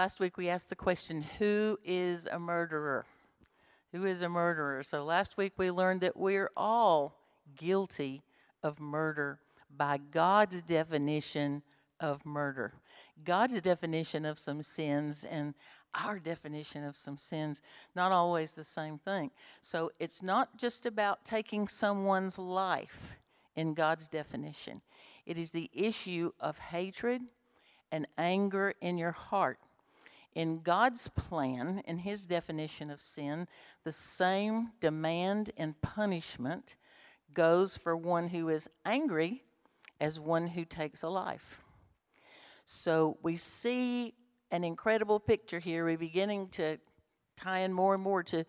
Last week we asked the question Who is a murderer? Who is a murderer? So last week we learned that we're all guilty of murder by God's definition of murder. God's definition of some sins and our definition of some sins not always the same thing. So it's not just about taking someone's life in God's definition. It is the issue of hatred and anger in your heart in God's plan, in His definition of sin, the same demand and punishment goes for one who is angry as one who takes a life. So we see an incredible picture here. We're beginning to tie in more and more to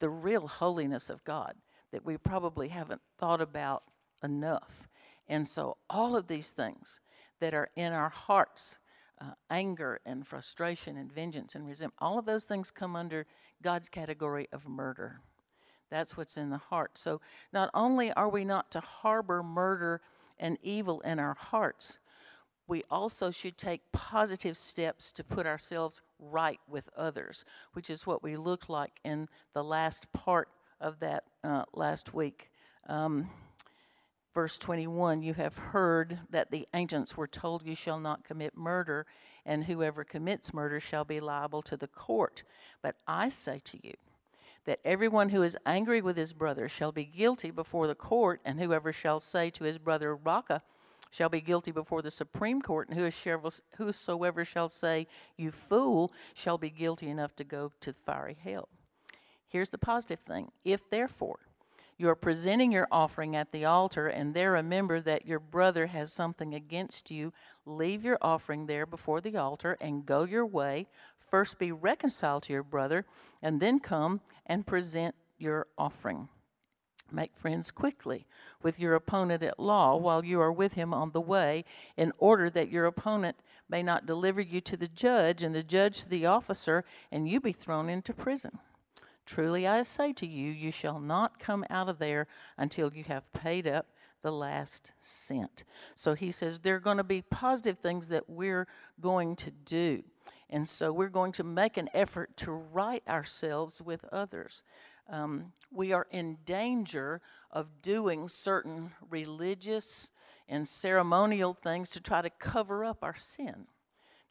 the real holiness of God that we probably haven't thought about enough. And so, all of these things that are in our hearts uh, anger and frustration and vengeance and resentment. All of those things come under God's category of murder. That's what's in the heart. So not only are we not to harbor murder and evil in our hearts, we also should take positive steps to put ourselves right with others, which is what we looked like in the last part of that uh, last week. Um, Verse 21 You have heard that the ancients were told, You shall not commit murder, and whoever commits murder shall be liable to the court. But I say to you, that everyone who is angry with his brother shall be guilty before the court, and whoever shall say to his brother, Raca, shall be guilty before the Supreme Court, and whosoever shall say, You fool, shall be guilty enough to go to fiery hell. Here's the positive thing. If therefore you are presenting your offering at the altar, and there remember that your brother has something against you. Leave your offering there before the altar and go your way. First be reconciled to your brother, and then come and present your offering. Make friends quickly with your opponent at law while you are with him on the way, in order that your opponent may not deliver you to the judge, and the judge to the officer, and you be thrown into prison. Truly I say to you, you shall not come out of there until you have paid up the last cent. So he says there are going to be positive things that we're going to do. And so we're going to make an effort to right ourselves with others. Um, we are in danger of doing certain religious and ceremonial things to try to cover up our sin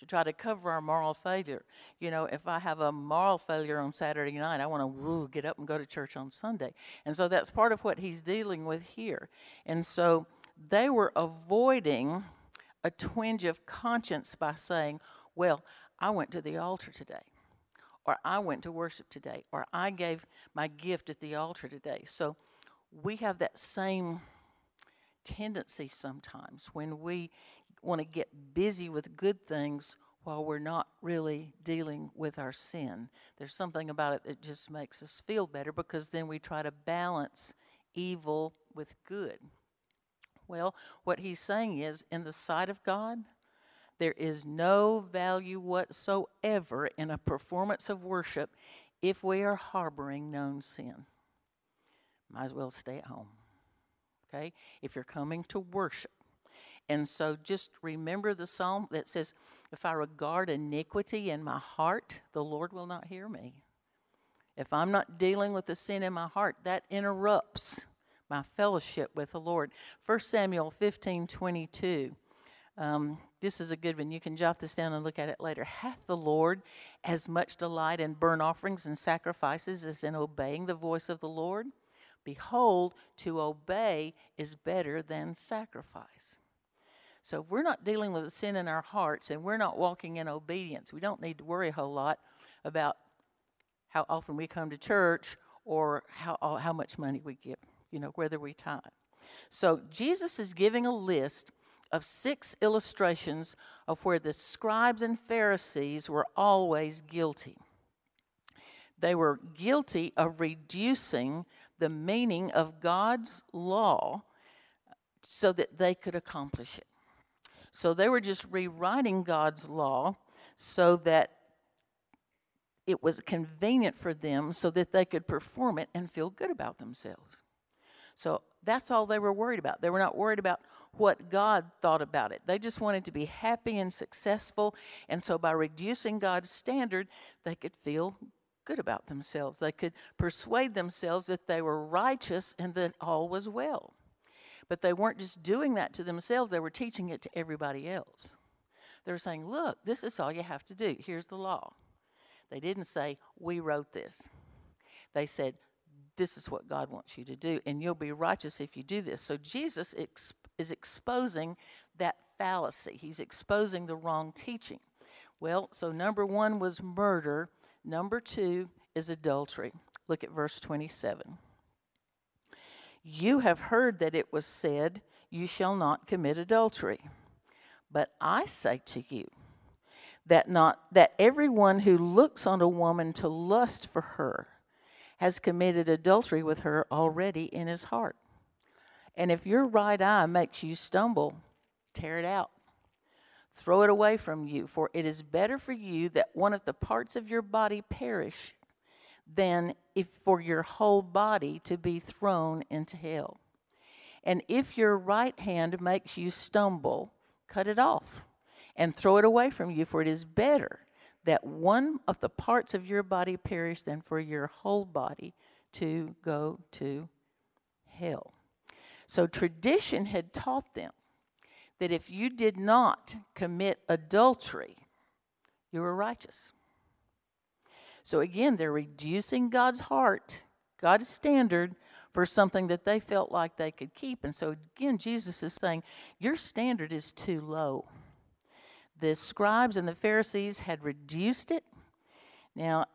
to try to cover our moral failure. You know, if I have a moral failure on Saturday night, I want to woo, get up and go to church on Sunday. And so that's part of what he's dealing with here. And so they were avoiding a twinge of conscience by saying, well, I went to the altar today, or I went to worship today, or I gave my gift at the altar today. So we have that same tendency sometimes when we want to get busy with good things while we're not really dealing with our sin. There's something about it that just makes us feel better because then we try to balance evil with good. Well, what he's saying is, in the sight of God, there is no value whatsoever in a performance of worship if we are harboring known sin. Might as well stay at home. Okay? If you're coming to worship, and so just remember the psalm that says, If I regard iniquity in my heart, the Lord will not hear me. If I'm not dealing with the sin in my heart, that interrupts my fellowship with the Lord. 1 Samuel 15 22. Um, this is a good one. You can jot this down and look at it later. Hath the Lord as much delight in burnt offerings and sacrifices as in obeying the voice of the Lord? Behold, to obey is better than sacrifice. So if we're not dealing with a sin in our hearts and we're not walking in obedience, we don't need to worry a whole lot about how often we come to church or how, uh, how much money we give, you know, whether we tithe. So Jesus is giving a list of six illustrations of where the scribes and Pharisees were always guilty. They were guilty of reducing the meaning of God's law so that they could accomplish it. So they were just rewriting God's law so that it was convenient for them so that they could perform it and feel good about themselves. So that's all they were worried about. They were not worried about what God thought about it. They just wanted to be happy and successful. And so by reducing God's standard, they could feel good about themselves. They could persuade themselves that they were righteous and that all was well. But they weren't just doing that to themselves, they were teaching it to everybody else. They were saying, Look, this is all you have to do. Here's the law. They didn't say, We wrote this. They said, This is what God wants you to do, and you'll be righteous if you do this. So Jesus is exposing that fallacy, he's exposing the wrong teaching. Well, so number one was murder, number two is adultery. Look at verse 27. You have heard that it was said, You shall not commit adultery. But I say to you, that not that everyone who looks on a woman to lust for her has committed adultery with her already in his heart. And if your right eye makes you stumble, tear it out. Throw it away from you, for it is better for you that one of the parts of your body perish than if for your whole body to be thrown into hell. And if your right hand makes you stumble, cut it off and throw it away from you, for it is better that one of the parts of your body perish than for your whole body to go to hell. So tradition had taught them that if you did not commit adultery, you were righteous. So again, they're reducing God's heart, God's standard, for something that they felt like they could keep. And so again, Jesus is saying, Your standard is too low. The scribes and the Pharisees had reduced it. Now,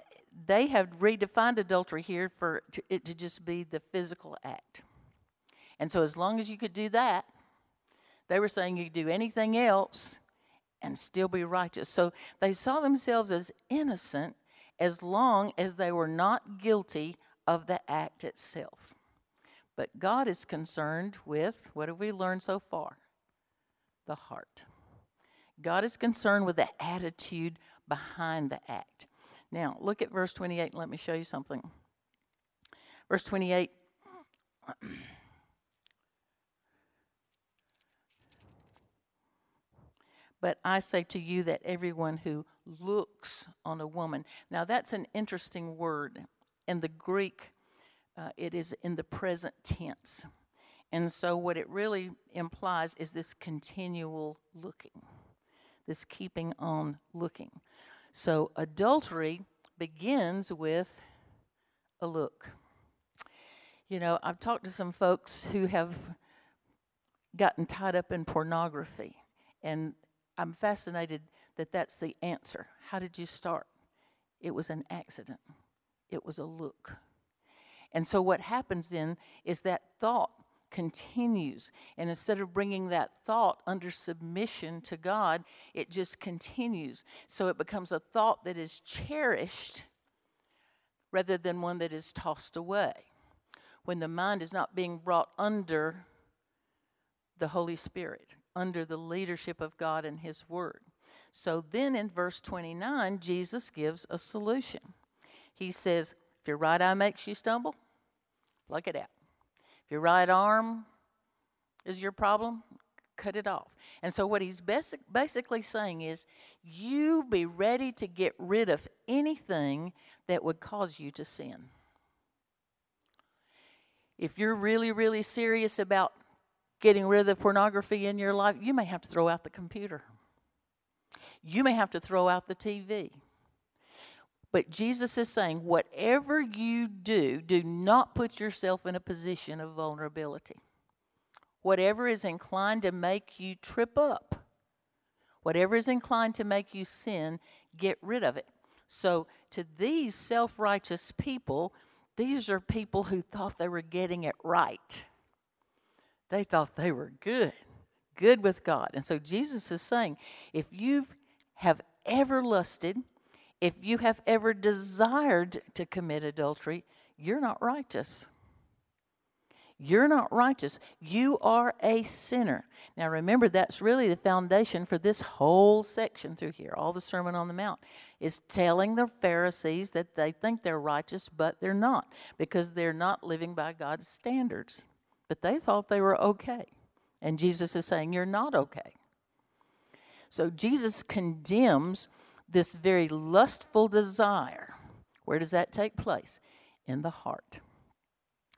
they have redefined adultery here for it to just be the physical act. And so, as long as you could do that, they were saying you could do anything else and still be righteous. So they saw themselves as innocent as long as they were not guilty of the act itself. But God is concerned with what have we learned so far? The heart. God is concerned with the attitude behind the act. Now, look at verse 28. Let me show you something. Verse 28. But I say to you that everyone who looks on a woman. Now, that's an interesting word. In the Greek, uh, it is in the present tense. And so, what it really implies is this continual looking, this keeping on looking. So, adultery begins with a look. You know, I've talked to some folks who have gotten tied up in pornography, and I'm fascinated that that's the answer. How did you start? It was an accident, it was a look. And so, what happens then is that thought continues. And instead of bringing that thought under submission to God, it just continues. So, it becomes a thought that is cherished rather than one that is tossed away. When the mind is not being brought under the Holy Spirit, under the leadership of God and His Word. So then in verse 29, Jesus gives a solution. He says, If your right eye makes you stumble, pluck it out. If your right arm is your problem, cut it off. And so, what he's basic, basically saying is, you be ready to get rid of anything that would cause you to sin. If you're really, really serious about getting rid of the pornography in your life, you may have to throw out the computer. You may have to throw out the TV. But Jesus is saying, whatever you do, do not put yourself in a position of vulnerability. Whatever is inclined to make you trip up, whatever is inclined to make you sin, get rid of it. So, to these self righteous people, these are people who thought they were getting it right. They thought they were good, good with God. And so Jesus is saying, if you have ever lusted, if you have ever desired to commit adultery, you're not righteous. You're not righteous. You are a sinner. Now remember, that's really the foundation for this whole section through here. All the Sermon on the Mount is telling the Pharisees that they think they're righteous, but they're not because they're not living by God's standards. But they thought they were okay. And Jesus is saying, You're not okay. So Jesus condemns this very lustful desire. Where does that take place? In the heart.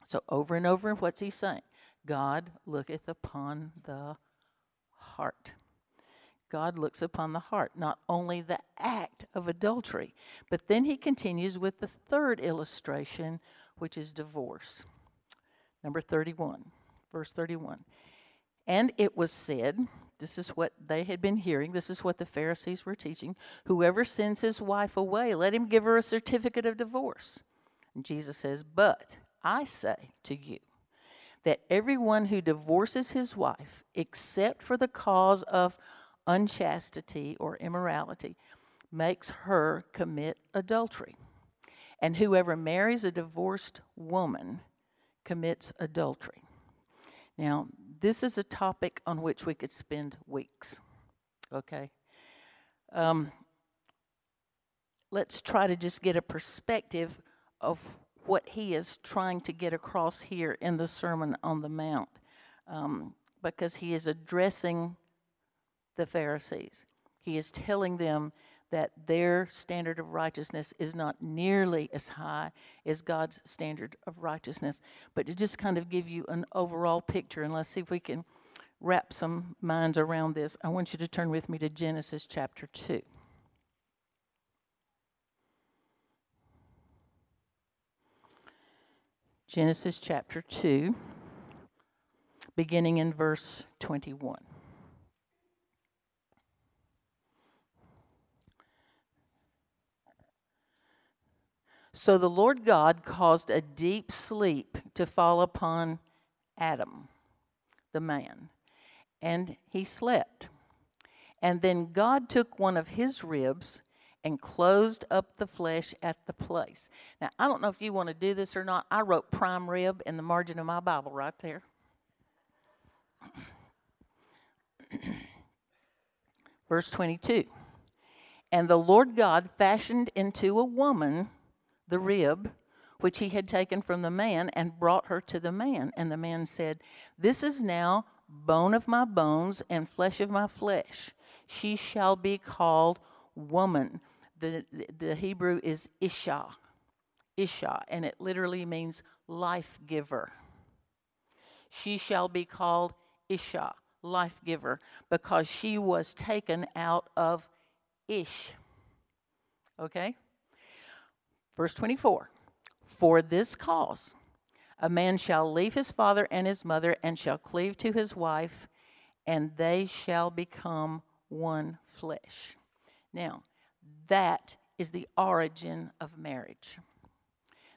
So, over and over, what's he saying? God looketh upon the heart. God looks upon the heart, not only the act of adultery. But then he continues with the third illustration, which is divorce. Number 31, verse 31. And it was said, this is what they had been hearing, this is what the Pharisees were teaching whoever sends his wife away, let him give her a certificate of divorce. And Jesus says, But I say to you, that everyone who divorces his wife, except for the cause of unchastity or immorality, makes her commit adultery. And whoever marries a divorced woman commits adultery. Now, this is a topic on which we could spend weeks. Okay? Um, let's try to just get a perspective of what he is trying to get across here in the Sermon on the Mount, um, because he is addressing the Pharisees. He is telling them that their standard of righteousness is not nearly as high as God's standard of righteousness. But to just kind of give you an overall picture, and let's see if we can wrap some minds around this, I want you to turn with me to Genesis chapter 2. Genesis chapter 2, beginning in verse 21. So the Lord God caused a deep sleep to fall upon Adam, the man, and he slept. And then God took one of his ribs and closed up the flesh at the place. Now, I don't know if you want to do this or not. I wrote prime rib in the margin of my Bible right there. Verse 22 And the Lord God fashioned into a woman the rib which he had taken from the man and brought her to the man. And the man said, This is now bone of my bones and flesh of my flesh. She shall be called woman. The, the Hebrew is Isha. Isha, and it literally means life giver. She shall be called Isha, life giver, because she was taken out of Ish. Okay? Verse 24 For this cause a man shall leave his father and his mother and shall cleave to his wife, and they shall become one flesh. Now, that is the origin of marriage.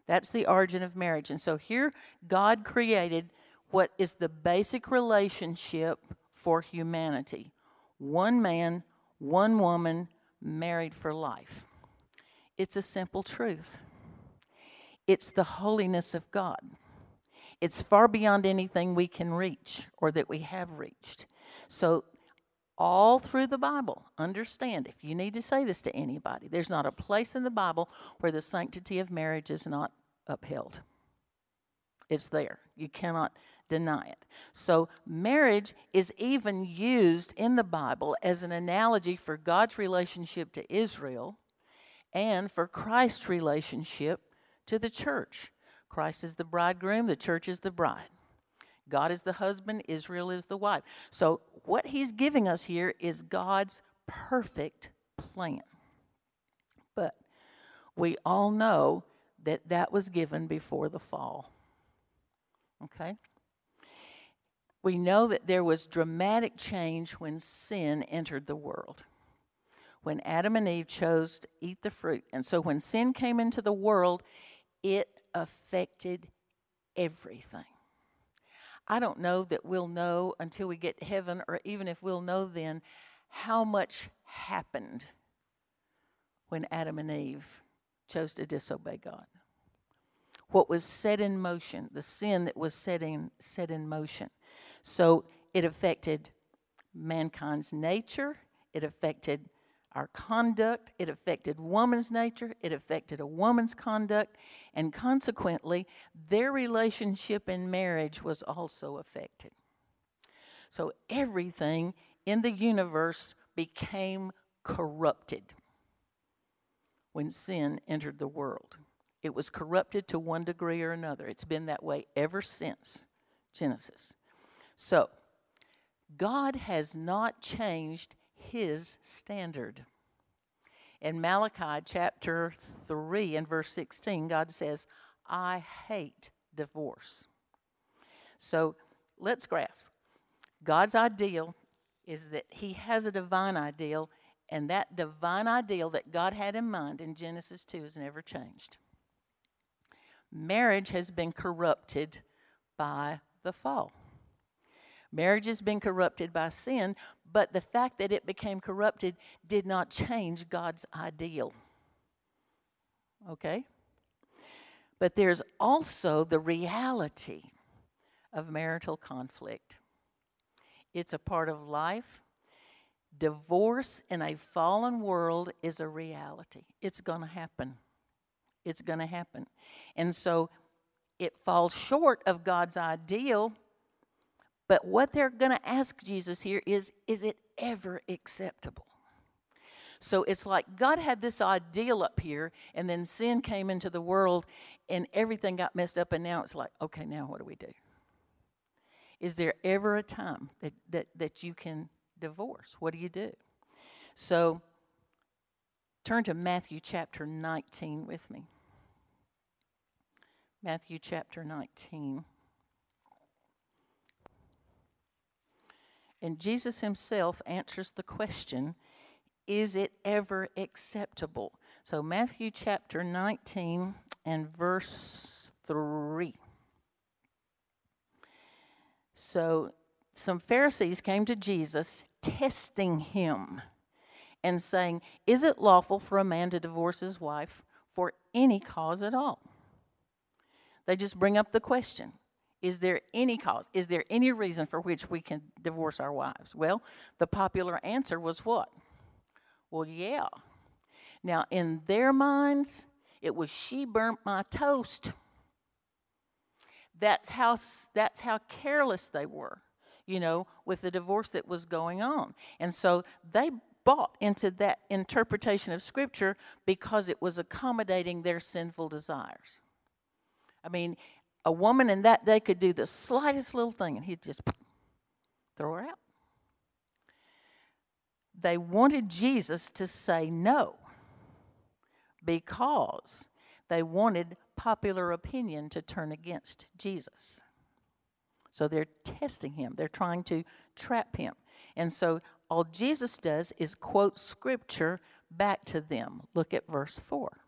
That's the origin of marriage. And so here, God created what is the basic relationship for humanity one man, one woman, married for life. It's a simple truth. It's the holiness of God. It's far beyond anything we can reach or that we have reached. So, all through the Bible, understand if you need to say this to anybody, there's not a place in the Bible where the sanctity of marriage is not upheld. It's there. You cannot deny it. So, marriage is even used in the Bible as an analogy for God's relationship to Israel and for Christ's relationship to the church. Christ is the bridegroom, the church is the bride. God is the husband, Israel is the wife. So, what he's giving us here is God's perfect plan. But we all know that that was given before the fall. Okay? We know that there was dramatic change when sin entered the world when Adam and Eve chose to eat the fruit. And so when sin came into the world, it affected everything. I don't know that we'll know until we get to heaven, or even if we'll know then, how much happened when Adam and Eve chose to disobey God. What was set in motion, the sin that was set in, set in motion. So it affected mankind's nature, it affected our conduct, it affected woman's nature, it affected a woman's conduct, and consequently, their relationship in marriage was also affected. So everything in the universe became corrupted when sin entered the world. It was corrupted to one degree or another. It's been that way ever since Genesis. So, God has not changed his standard. In Malachi chapter 3 and verse 16, God says, I hate divorce. So let's grasp. God's ideal is that he has a divine ideal, and that divine ideal that God had in mind in Genesis 2 has never changed. Marriage has been corrupted by the fall. Marriage has been corrupted by sin, but the fact that it became corrupted did not change God's ideal. Okay? But there's also the reality of marital conflict. It's a part of life. Divorce in a fallen world is a reality. It's going to happen. It's going to happen. And so it falls short of God's ideal but what they're going to ask Jesus here is is it ever acceptable? So it's like God had this ideal up here, and then sin came into the world, and everything got messed up, and now it's like, okay, now what do we do? Is there ever a time that, that, that you can divorce? What do you do? So turn to Matthew chapter 19 with me. Matthew chapter 19. And Jesus himself answers the question Is it ever acceptable? So, Matthew chapter 19 and verse 3. So, some Pharisees came to Jesus testing him and saying, Is it lawful for a man to divorce his wife for any cause at all? They just bring up the question is there any cause? Is there any reason for which we can divorce our wives? Well, the popular answer was what? Well, yeah. Now, in their minds, it was she burnt my toast. That's how, that's how careless they were, you know, with the divorce that was going on. And so they bought into that interpretation of Scripture because it was accommodating their sinful desires. I mean, a woman in that day could do the slightest little thing and he'd just throw her out. They wanted Jesus to say no because they wanted popular opinion to turn against Jesus. So they're testing him, they're trying to trap him. And so all Jesus does is quote scripture back to them. Look at verse 4.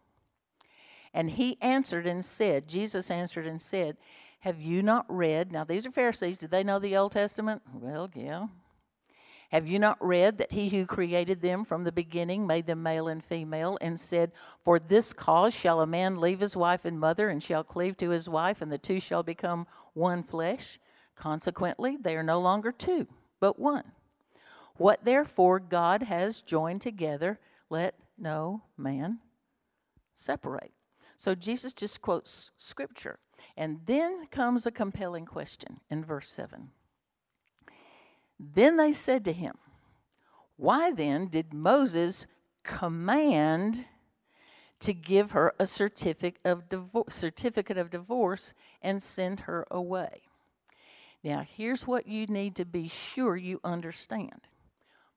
And he answered and said, Jesus answered and said, Have you not read? Now, these are Pharisees. Did they know the Old Testament? Well, yeah. Have you not read that he who created them from the beginning made them male and female, and said, For this cause shall a man leave his wife and mother, and shall cleave to his wife, and the two shall become one flesh? Consequently, they are no longer two, but one. What therefore God has joined together, let no man separate. So Jesus just quotes scripture. And then comes a compelling question in verse 7. Then they said to him, Why then did Moses command to give her a certificate of, divorce, certificate of divorce and send her away? Now, here's what you need to be sure you understand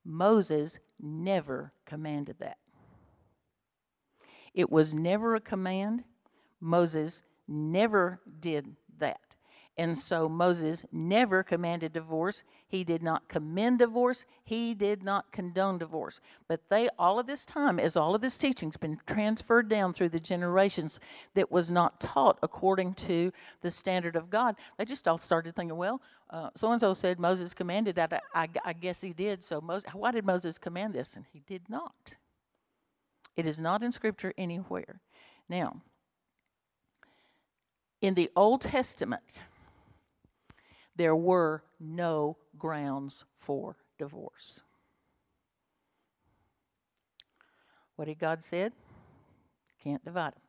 Moses never commanded that. It was never a command. Moses never did that. And so Moses never commanded divorce. He did not commend divorce. He did not condone divorce. But they, all of this time, as all of this teaching's been transferred down through the generations that was not taught according to the standard of God, they just all started thinking, well, so and so said Moses commanded that. I, I, I guess he did. So Moses, why did Moses command this? And he did not. It is not in Scripture anywhere. Now, in the Old Testament, there were no grounds for divorce. What did God said? Can't divide them.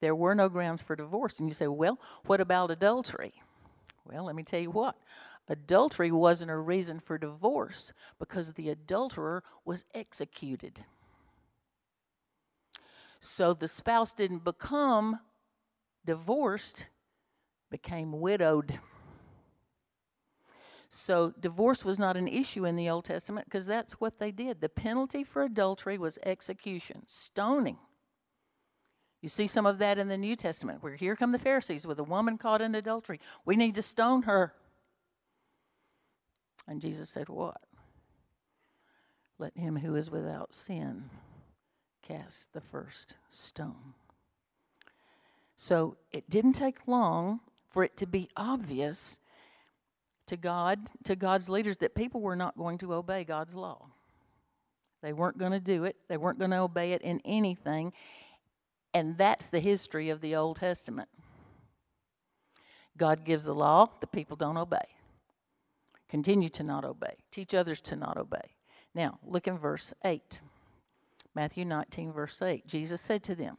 There were no grounds for divorce. And you say, well, what about adultery? Well, let me tell you what. Adultery wasn't a reason for divorce because the adulterer was executed. So the spouse didn't become divorced, became widowed. So divorce was not an issue in the Old Testament because that's what they did. The penalty for adultery was execution, stoning. You see some of that in the New Testament, where here come the Pharisees with a woman caught in adultery. We need to stone her. And Jesus said, What? Let him who is without sin cast the first stone. So it didn't take long for it to be obvious to God, to God's leaders, that people were not going to obey God's law. They weren't going to do it, they weren't going to obey it in anything. And that's the history of the Old Testament. God gives the law, the people don't obey. Continue to not obey. Teach others to not obey. Now, look in verse 8. Matthew 19, verse 8. Jesus said to them,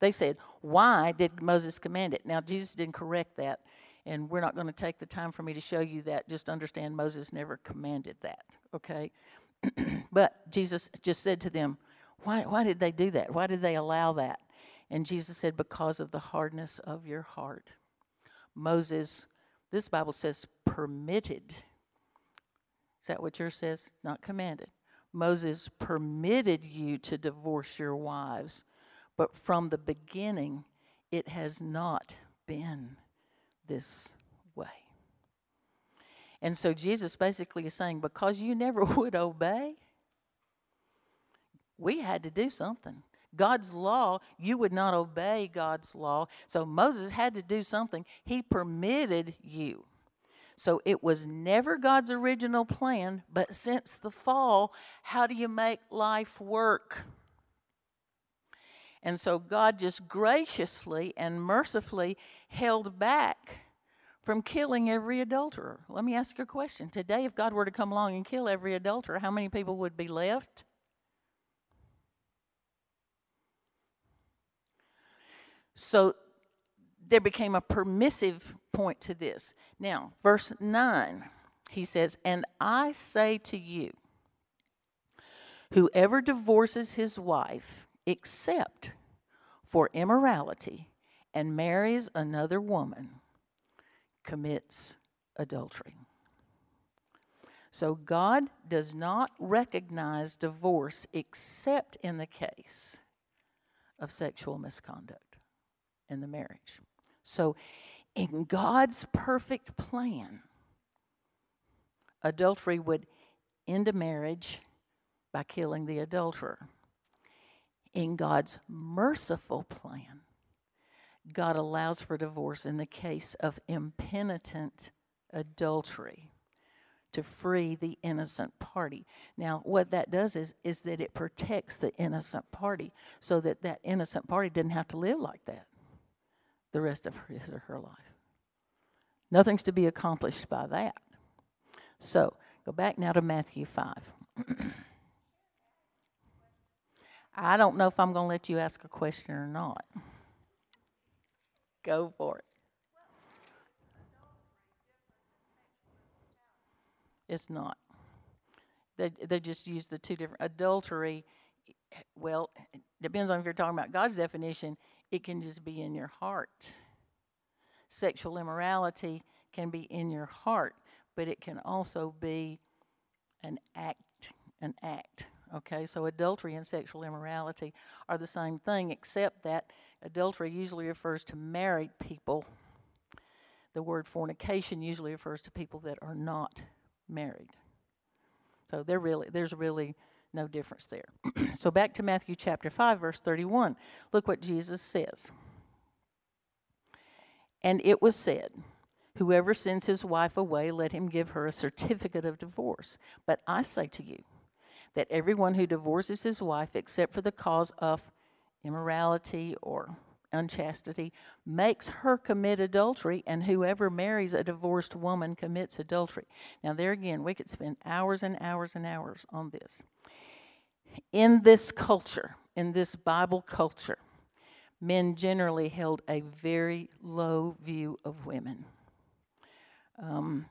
They said, Why did Moses command it? Now, Jesus didn't correct that, and we're not going to take the time for me to show you that. Just understand Moses never commanded that, okay? but Jesus just said to them, why, why did they do that? Why did they allow that? And Jesus said, Because of the hardness of your heart. Moses, this Bible says, permitted. Is that what yours says? Not commanded. Moses permitted you to divorce your wives, but from the beginning, it has not been this way. And so Jesus basically is saying, because you never would obey, we had to do something. God's law, you would not obey God's law. So Moses had to do something. He permitted you. So it was never God's original plan, but since the fall, how do you make life work? And so God just graciously and mercifully held back from killing every adulterer. Let me ask you a question. Today, if God were to come along and kill every adulterer, how many people would be left? So there became a permissive point to this. Now, verse 9, he says, And I say to you, whoever divorces his wife, except for immorality, and marries another woman, commits adultery. So God does not recognize divorce except in the case of sexual misconduct in the marriage. So, in God's perfect plan, adultery would end a marriage by killing the adulterer. In God's merciful plan, God allows for divorce in the case of impenitent adultery to free the innocent party. Now, what that does is is that it protects the innocent party so that that innocent party didn't have to live like that the rest of his or her life. Nothing's to be accomplished by that. So, go back now to Matthew 5. I don't know if I'm going to let you ask a question or not. Go for it. It's not. They, they just use the two different. Adultery, well, depends on if you're talking about God's definition, it can just be in your heart. Sexual immorality can be in your heart, but it can also be an act, an act. Okay, so adultery and sexual immorality are the same thing, except that adultery usually refers to married people. The word fornication usually refers to people that are not married. So really, there's really no difference there. so back to Matthew chapter 5, verse 31. Look what Jesus says. And it was said, Whoever sends his wife away, let him give her a certificate of divorce. But I say to you that everyone who divorces his wife, except for the cause of immorality or unchastity, makes her commit adultery, and whoever marries a divorced woman commits adultery. Now, there again, we could spend hours and hours and hours on this. In this culture, in this Bible culture, men generally held a very low view of women. Um,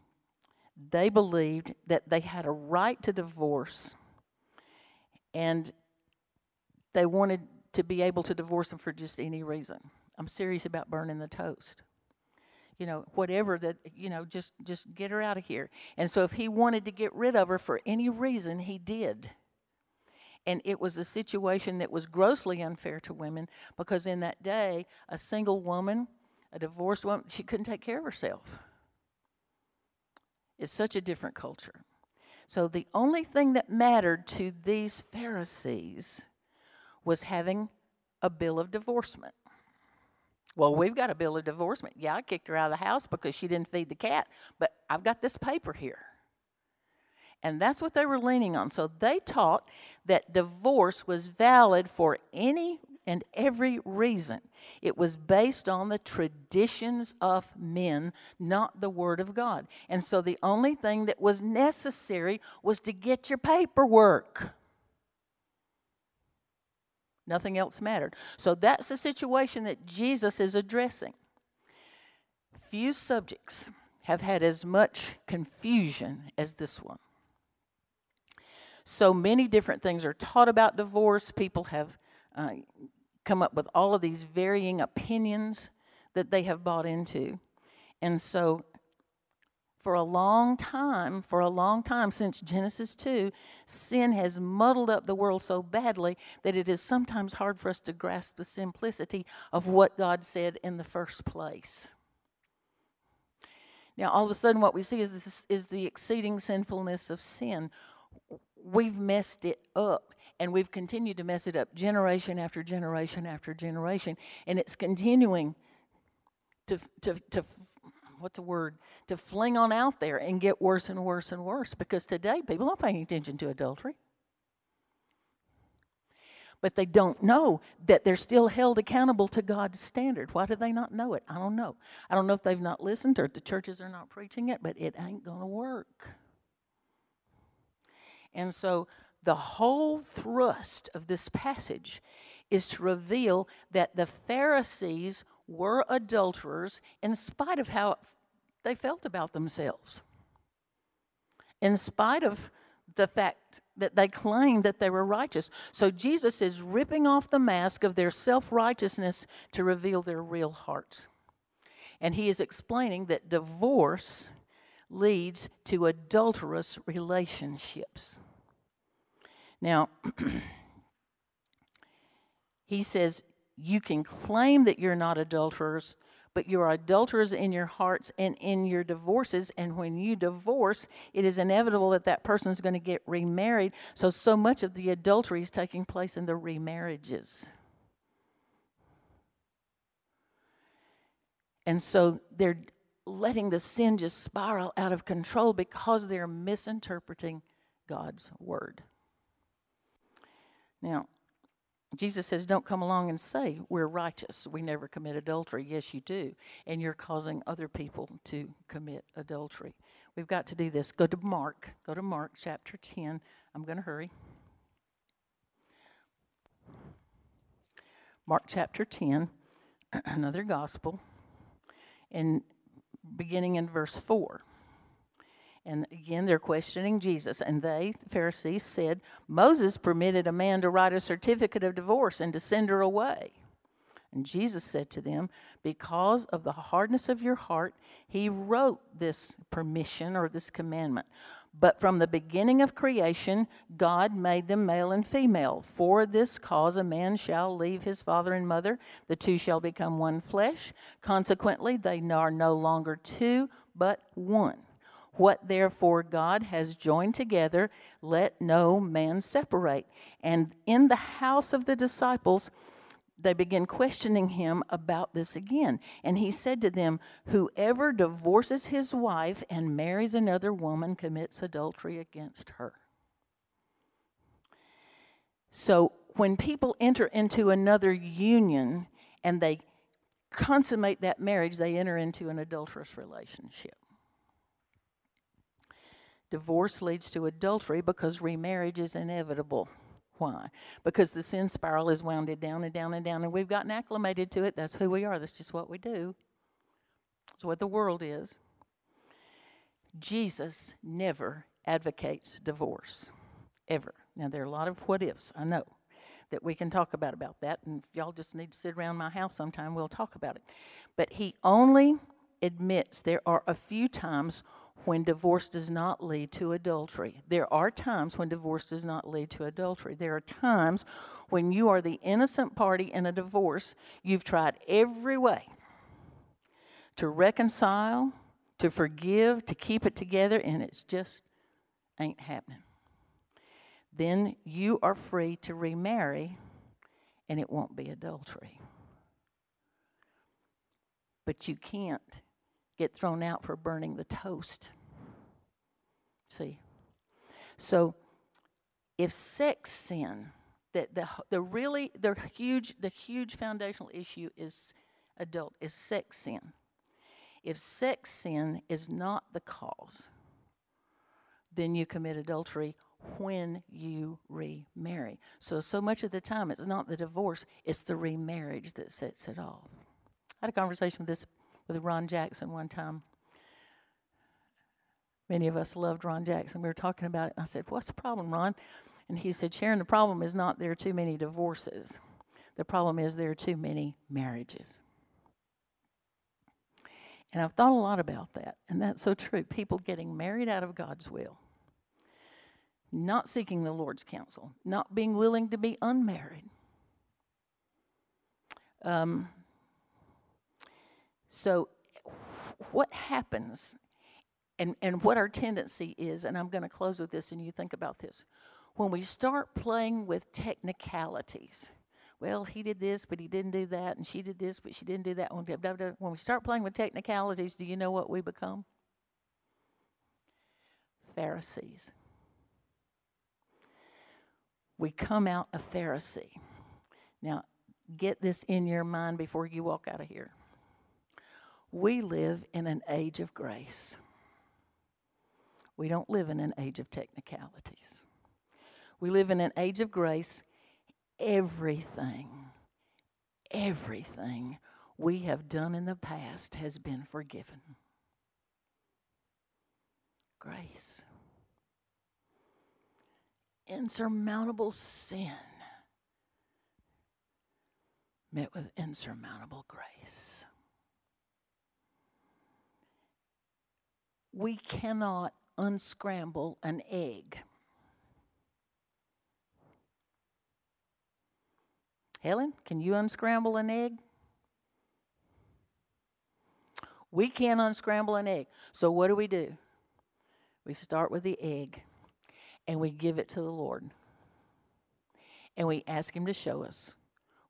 they believed that they had a right to divorce and they wanted to be able to divorce them for just any reason. I'm serious about burning the toast. You know, whatever that, you know, just just get her out of here. And so if he wanted to get rid of her for any reason, he did. And it was a situation that was grossly unfair to women because in that day, a single woman, a divorced woman, she couldn't take care of herself. It's such a different culture. So the only thing that mattered to these Pharisees was having a bill of divorcement. Well, we've got a bill of divorcement. Yeah, I kicked her out of the house because she didn't feed the cat, but I've got this paper here. And that's what they were leaning on. So they taught that divorce was valid for any and every reason. It was based on the traditions of men, not the Word of God. And so the only thing that was necessary was to get your paperwork. Nothing else mattered. So that's the situation that Jesus is addressing. Few subjects have had as much confusion as this one. So many different things are taught about divorce. People have uh, come up with all of these varying opinions that they have bought into. And so for a long time, for a long time since Genesis 2, sin has muddled up the world so badly that it is sometimes hard for us to grasp the simplicity of what God said in the first place. Now, all of a sudden, what we see is, this, is the exceeding sinfulness of sin. We've messed it up, and we've continued to mess it up generation after generation after generation, and it's continuing to, to, to what's the word to fling on out there and get worse and worse and worse because today people aren't paying attention to adultery but they don't know that they're still held accountable to God's standard. Why do they not know it? I don't know. I don't know if they've not listened or if the churches are not preaching it, but it ain't going to work. And so the whole thrust of this passage is to reveal that the Pharisees were adulterers in spite of how they felt about themselves. In spite of the fact that they claimed that they were righteous. So Jesus is ripping off the mask of their self righteousness to reveal their real hearts. And he is explaining that divorce leads to adulterous relationships. Now, he says, you can claim that you're not adulterers, but you are adulterers in your hearts and in your divorces. And when you divorce, it is inevitable that that person is going to get remarried. So, so much of the adultery is taking place in the remarriages. And so they're letting the sin just spiral out of control because they're misinterpreting God's word. Now, Jesus says, Don't come along and say we're righteous. We never commit adultery. Yes, you do. And you're causing other people to commit adultery. We've got to do this. Go to Mark. Go to Mark chapter 10. I'm going to hurry. Mark chapter 10, another gospel, and beginning in verse 4. And again, they're questioning Jesus. And they, the Pharisees, said, Moses permitted a man to write a certificate of divorce and to send her away. And Jesus said to them, Because of the hardness of your heart, he wrote this permission or this commandment. But from the beginning of creation, God made them male and female. For this cause, a man shall leave his father and mother, the two shall become one flesh. Consequently, they are no longer two, but one. What therefore God has joined together, let no man separate. And in the house of the disciples, they begin questioning him about this again. And he said to them, Whoever divorces his wife and marries another woman commits adultery against her. So when people enter into another union and they consummate that marriage, they enter into an adulterous relationship. Divorce leads to adultery because remarriage is inevitable. Why? Because the sin spiral is wounded down and down and down, and we've gotten acclimated to it. That's who we are. That's just what we do. It's what the world is. Jesus never advocates divorce, ever. Now, there are a lot of what ifs, I know, that we can talk about about that, and y'all just need to sit around my house sometime, we'll talk about it. But he only admits there are a few times when divorce does not lead to adultery. There are times when divorce does not lead to adultery. There are times when you are the innocent party in a divorce, you've tried every way to reconcile, to forgive, to keep it together, and it's just ain't happening. Then you are free to remarry, and it won't be adultery. But you can't get thrown out for burning the toast. See? So if sex sin, that the the really the huge the huge foundational issue is adult is sex sin. If sex sin is not the cause, then you commit adultery when you remarry. So so much of the time it's not the divorce, it's the remarriage that sets it off. I had a conversation with this with Ron Jackson one time. Many of us loved Ron Jackson. We were talking about it. I said, What's the problem, Ron? And he said, Sharon, the problem is not there are too many divorces. The problem is there are too many marriages. And I've thought a lot about that. And that's so true. People getting married out of God's will, not seeking the Lord's counsel, not being willing to be unmarried. Um, so, what happens and, and what our tendency is, and I'm going to close with this, and you think about this. When we start playing with technicalities, well, he did this, but he didn't do that, and she did this, but she didn't do that. When we start playing with technicalities, do you know what we become? Pharisees. We come out a Pharisee. Now, get this in your mind before you walk out of here. We live in an age of grace. We don't live in an age of technicalities. We live in an age of grace. Everything, everything we have done in the past has been forgiven. Grace. Insurmountable sin met with insurmountable grace. We cannot unscramble an egg. Helen, can you unscramble an egg? We can't unscramble an egg. So, what do we do? We start with the egg and we give it to the Lord. And we ask Him to show us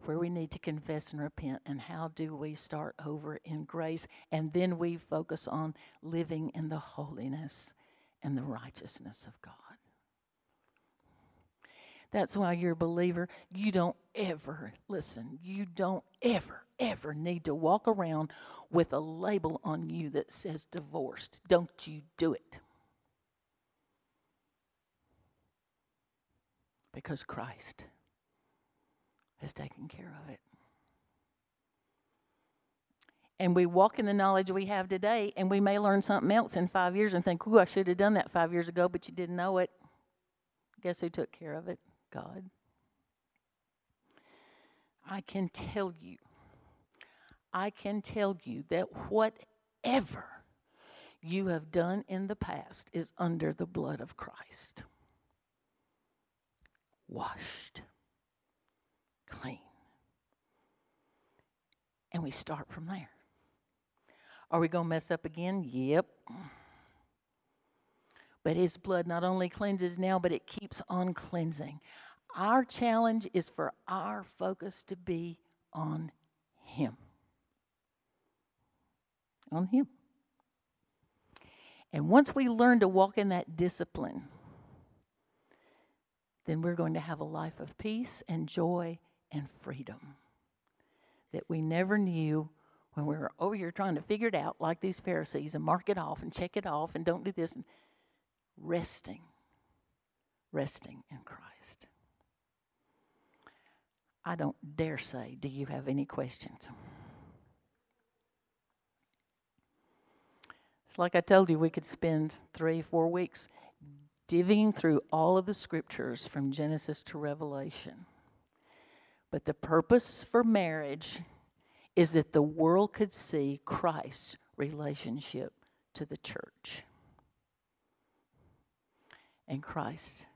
where we need to confess and repent, and how do we start over in grace? And then we focus on living in the holiness and the righteousness of God. That's why you're a believer. You don't ever, listen, you don't ever, ever need to walk around with a label on you that says divorced. Don't you do it. Because Christ has taken care of it. And we walk in the knowledge we have today, and we may learn something else in five years and think, ooh, I should have done that five years ago, but you didn't know it. Guess who took care of it? God. I can tell you, I can tell you that whatever you have done in the past is under the blood of Christ. Washed clean. And we start from there. Are we going to mess up again? Yep. But his blood not only cleanses now, but it keeps on cleansing. Our challenge is for our focus to be on him. On him. And once we learn to walk in that discipline, then we're going to have a life of peace and joy and freedom that we never knew when we were over here trying to figure it out, like these Pharisees, and mark it off and check it off and don't do this. Resting, resting in Christ. I don't dare say, do you have any questions? It's like I told you, we could spend three, four weeks divvying through all of the scriptures from Genesis to Revelation. But the purpose for marriage is that the world could see Christ's relationship to the church. And Christ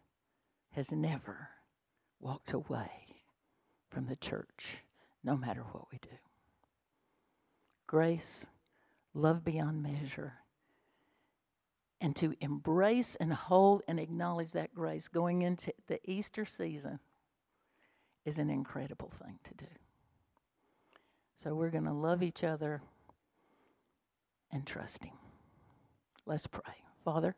has never walked away from the church, no matter what we do. Grace, love beyond measure, and to embrace and hold and acknowledge that grace going into the Easter season is an incredible thing to do. So we're going to love each other and trust Him. Let's pray. Father,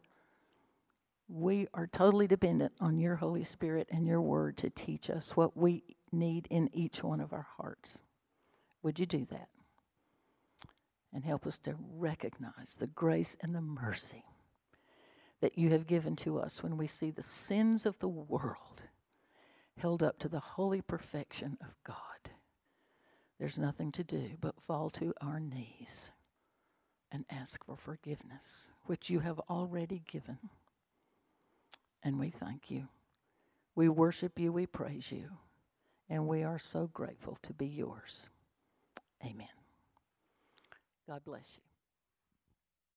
we are totally dependent on your Holy Spirit and your word to teach us what we need in each one of our hearts. Would you do that? And help us to recognize the grace and the mercy that you have given to us when we see the sins of the world held up to the holy perfection of God. There's nothing to do but fall to our knees and ask for forgiveness, which you have already given. And we thank you. We worship you, we praise you, and we are so grateful to be yours. Amen. God bless you.